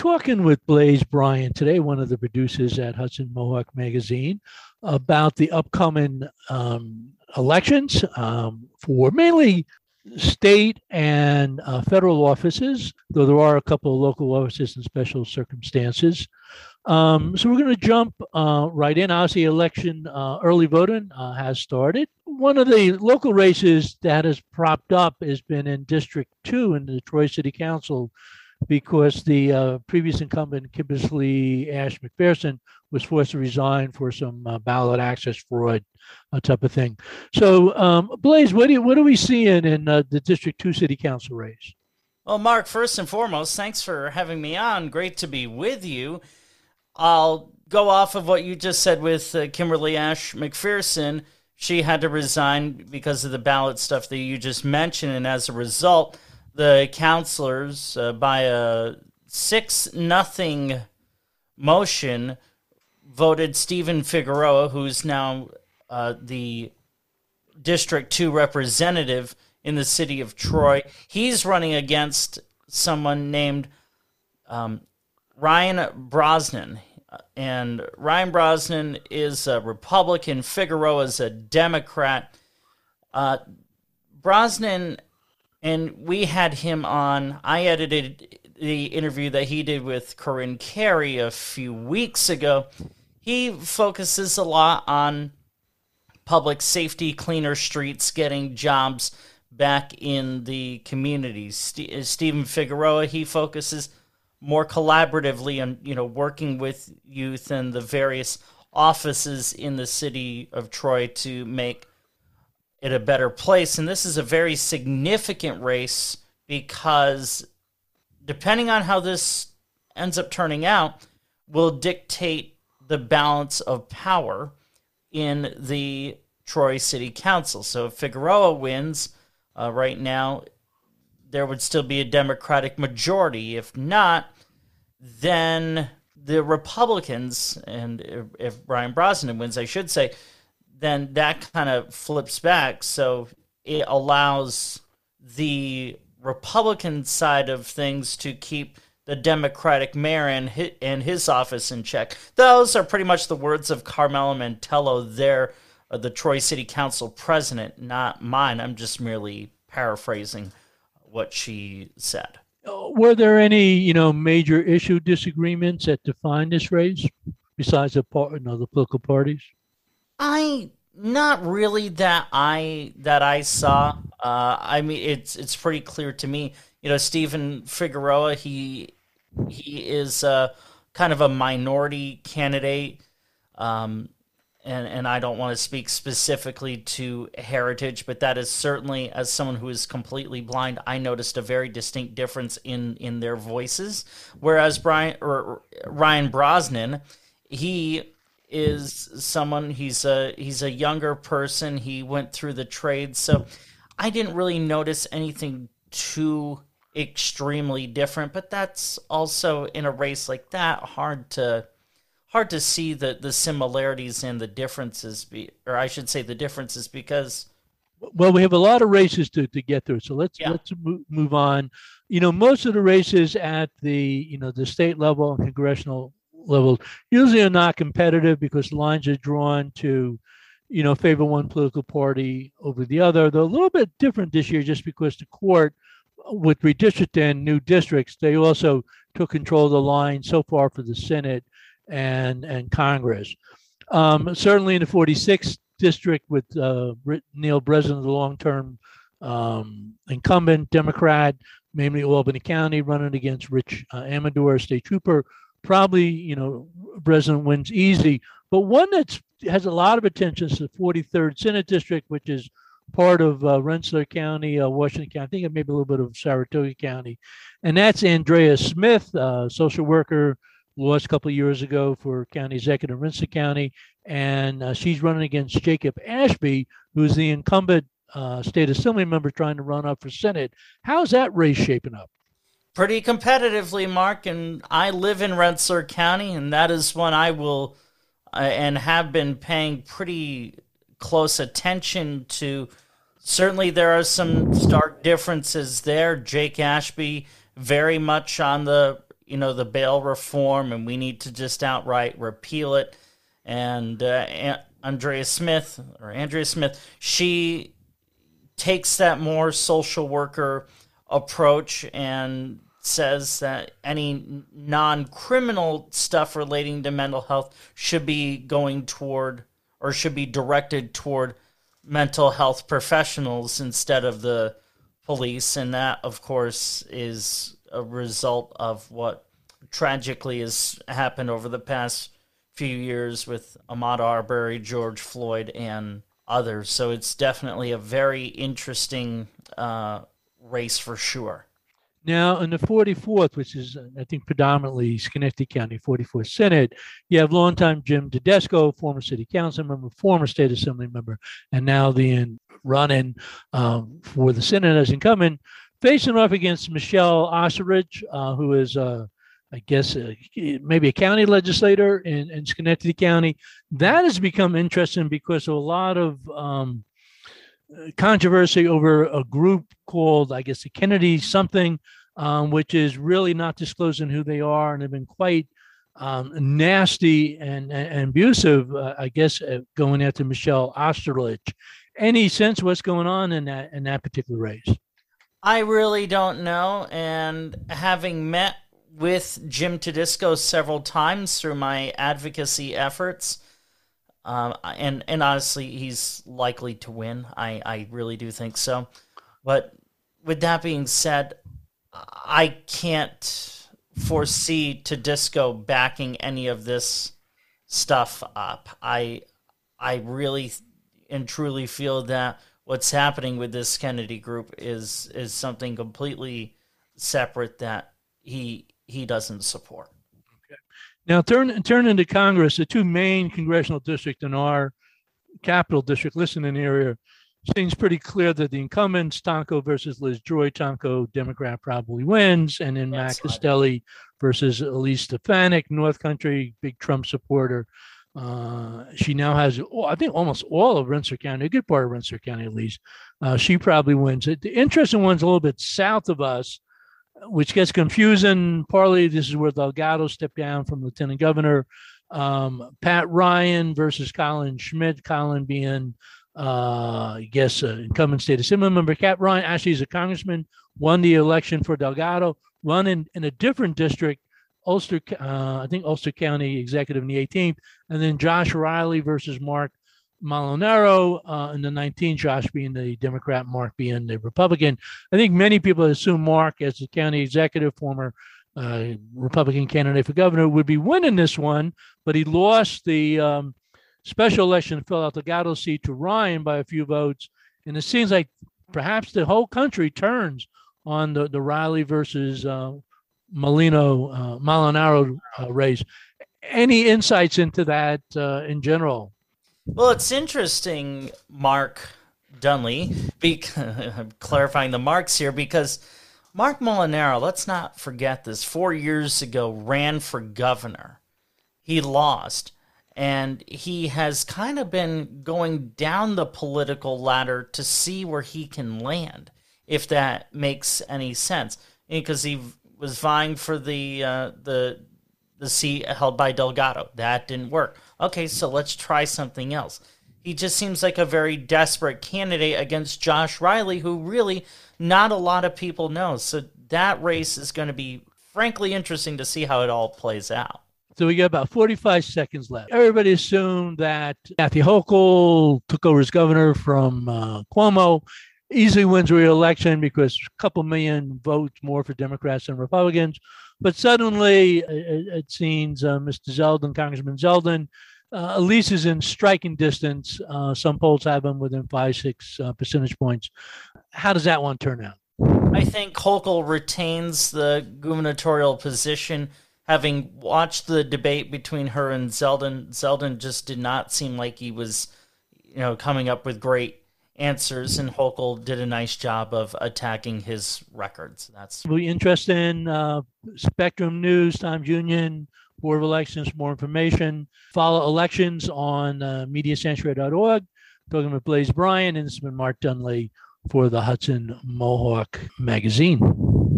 talking with Blaze Bryan today, one of the producers at Hudson Mohawk Magazine, about the upcoming um, elections um, for mainly state and uh, federal offices, though there are a couple of local offices in special circumstances. Um, so we're going to jump uh, right in. Obviously, election uh, early voting uh, has started. One of the local races that has propped up has been in District 2 in the Troy City Council because the uh, previous incumbent, Kimberly Ash McPherson, was forced to resign for some uh, ballot access fraud uh, type of thing. So, um, Blaze, what, do what are we seeing in the District 2 City Council race? Well, Mark, first and foremost, thanks for having me on. Great to be with you. I'll go off of what you just said with uh, Kimberly Ash McPherson. She had to resign because of the ballot stuff that you just mentioned, and as a result, the councilors, uh, by a six nothing motion, voted Stephen Figueroa, who's now uh, the District Two representative in the city of Troy. He's running against someone named um, Ryan Brosnan. And Ryan Brosnan is a Republican. Figueroa is a Democrat. Uh, Brosnan, and we had him on. I edited the interview that he did with Corinne Carey a few weeks ago. He focuses a lot on public safety, cleaner streets, getting jobs back in the communities. St- uh, Stephen Figueroa, he focuses more collaboratively on you know working with youth and the various offices in the city of Troy to make it a better place and this is a very significant race because depending on how this ends up turning out will dictate the balance of power in the Troy City Council. So if Figueroa wins uh, right now, there would still be a Democratic majority. If not, then the Republicans, and if Brian Brosnan wins, I should say, then that kind of flips back. So it allows the Republican side of things to keep the Democratic mayor and his, and his office in check. Those are pretty much the words of Carmella Mantello there, uh, the Troy City Council president, not mine. I'm just merely paraphrasing what she said. Were there any, you know, major issue disagreements that define this race besides the part, you know, the political parties? I not really that I that I saw. Uh, I mean, it's it's pretty clear to me. You know, Stephen Figueroa, he he is uh, kind of a minority candidate. Um, and and I don't want to speak specifically to heritage, but that is certainly as someone who is completely blind, I noticed a very distinct difference in in their voices. Whereas Brian or Ryan Brosnan, he is someone he's a he's a younger person. He went through the trades, so I didn't really notice anything too extremely different. But that's also in a race like that hard to hard to see the the similarities and the differences be or I should say the differences because well we have a lot of races to, to get through so let's yeah. let's move on you know most of the races at the you know the state level and congressional level usually are not competitive because lines are drawn to you know favor one political party over the other they're a little bit different this year just because the court with redistricting new districts they also took control of the line so far for the senate and and Congress. Um, certainly in the 46th district with uh, Neil Breslin, the long-term um, incumbent Democrat, mainly Albany County, running against Rich uh, Amedure, state trooper. Probably, you know, Breslin wins easy. But one that has a lot of attention is the 43rd Senate District, which is part of uh, Rensselaer County, uh, Washington County. I think maybe a little bit of Saratoga County. And that's Andrea Smith, uh, social worker, lost a couple of years ago for county executive in Rensselaer County, and uh, she's running against Jacob Ashby, who's the incumbent uh, state assembly member trying to run up for Senate. How's that race shaping up? Pretty competitively, Mark, and I live in Rensselaer County, and that is one I will uh, and have been paying pretty close attention to. Certainly, there are some stark differences there. Jake Ashby very much on the you know, the bail reform and we need to just outright repeal it. And uh, Andrea Smith or Andrea Smith, she takes that more social worker approach and says that any non criminal stuff relating to mental health should be going toward or should be directed toward mental health professionals instead of the police. And that, of course, is a result of what tragically has happened over the past few years with Ahmaud Arbery, George Floyd, and others. So it's definitely a very interesting uh, race for sure. Now, in the 44th, which is, I think, predominantly Schenectady County 44th Senate, you have longtime Jim Tedisco, former city council member, former state assembly member, and now the running um, for the Senate as incumbent, facing off against Michelle Ostrelich, uh, who is, uh, I guess, uh, maybe a county legislator in, in Schenectady County. That has become interesting because a lot of um, controversy over a group called, I guess, the Kennedy something, um, which is really not disclosing who they are, and have been quite um, nasty and, and abusive, uh, I guess, uh, going after Michelle Ostrelich. Any sense what's going on in that in that particular race? I really don't know, and having met with Jim Tedisco several times through my advocacy efforts um, and and honestly, he's likely to win. I I really do think so. But with that being said, I can't foresee Tedisco backing any of this stuff up. I I really and truly feel that what's happening with this Kennedy group is is something completely separate that he he doesn't support. Now, turn turn into Congress, the two main congressional districts in our capital district, listening area, seems pretty clear that the incumbents Tonko versus Liz Joy, Tonko Democrat probably wins, and then Matt Castelli versus Elise Stefanik, North Country, big Trump supporter. Uh, she now has, oh, I think, almost all of Rensselaer County, a good part of Rensselaer County at least. Uh, she probably wins. The interesting one's a little bit south of us which gets confusing. Partly, this is where Delgado stepped down from lieutenant governor. Um, Pat Ryan versus Colin Schmitt. Colin being, uh, I guess, uh, incumbent state assembly member. Pat Ryan actually is a congressman. Won the election for Delgado. Run in, in a different district, Ulster. Uh, I think Ulster County executive in the 18th, and then Josh Riley versus Marc Molinaro uh, in the 19, Josh being the Democrat, Marc being the Republican. I think many people assume Marc, as the county executive, former uh, Republican candidate for governor, would be winning this one, but he lost the um, special election to fill out the Gatto seat to Ryan by a few votes. And it seems like perhaps the whole country turns on the, the Riley versus uh, Molino, uh, uh, race. Any insights into that uh, in general? Well, it's interesting, Mark Dunlea, be, clarifying the marks here because Marc Molinaro, let's not forget this, four years ago ran for governor. He lost. And he has kind of been going down the political ladder to see where he can land, if that makes any sense. Because he was vying for the uh, the the seat held by Delgado. That didn't work. Okay, so let's try something else. He just seems like a very desperate candidate against Josh Riley, who really not a lot of people know. So that race is going to be frankly interesting to see how it all plays out. So we got about 45 seconds left. Everybody assumed that Kathy Hochul took over as governor from uh, Cuomo, easily wins re-election because a couple million votes more for Democrats than Republicans. But suddenly, it, it seems uh, Mr. Zeldin, Congressman Zeldin, uh, Elise is in striking distance. Uh, some polls have him within five, six uh, percentage points. How does that one turn out? I think Hochul retains the gubernatorial position. Having watched the debate between her and Zeldin, Zeldin just did not seem like he was, you know, coming up with great answers, and Hochul did a nice job of attacking his records. That's really interesting. Uh, Spectrum News, Times Union, Board of Elections, more information. Follow elections on uh, MediaSanctuary.org. Talking with Blaze Bryan, and this has been Mark Dunlea for the Hudson Mohawk Magazine.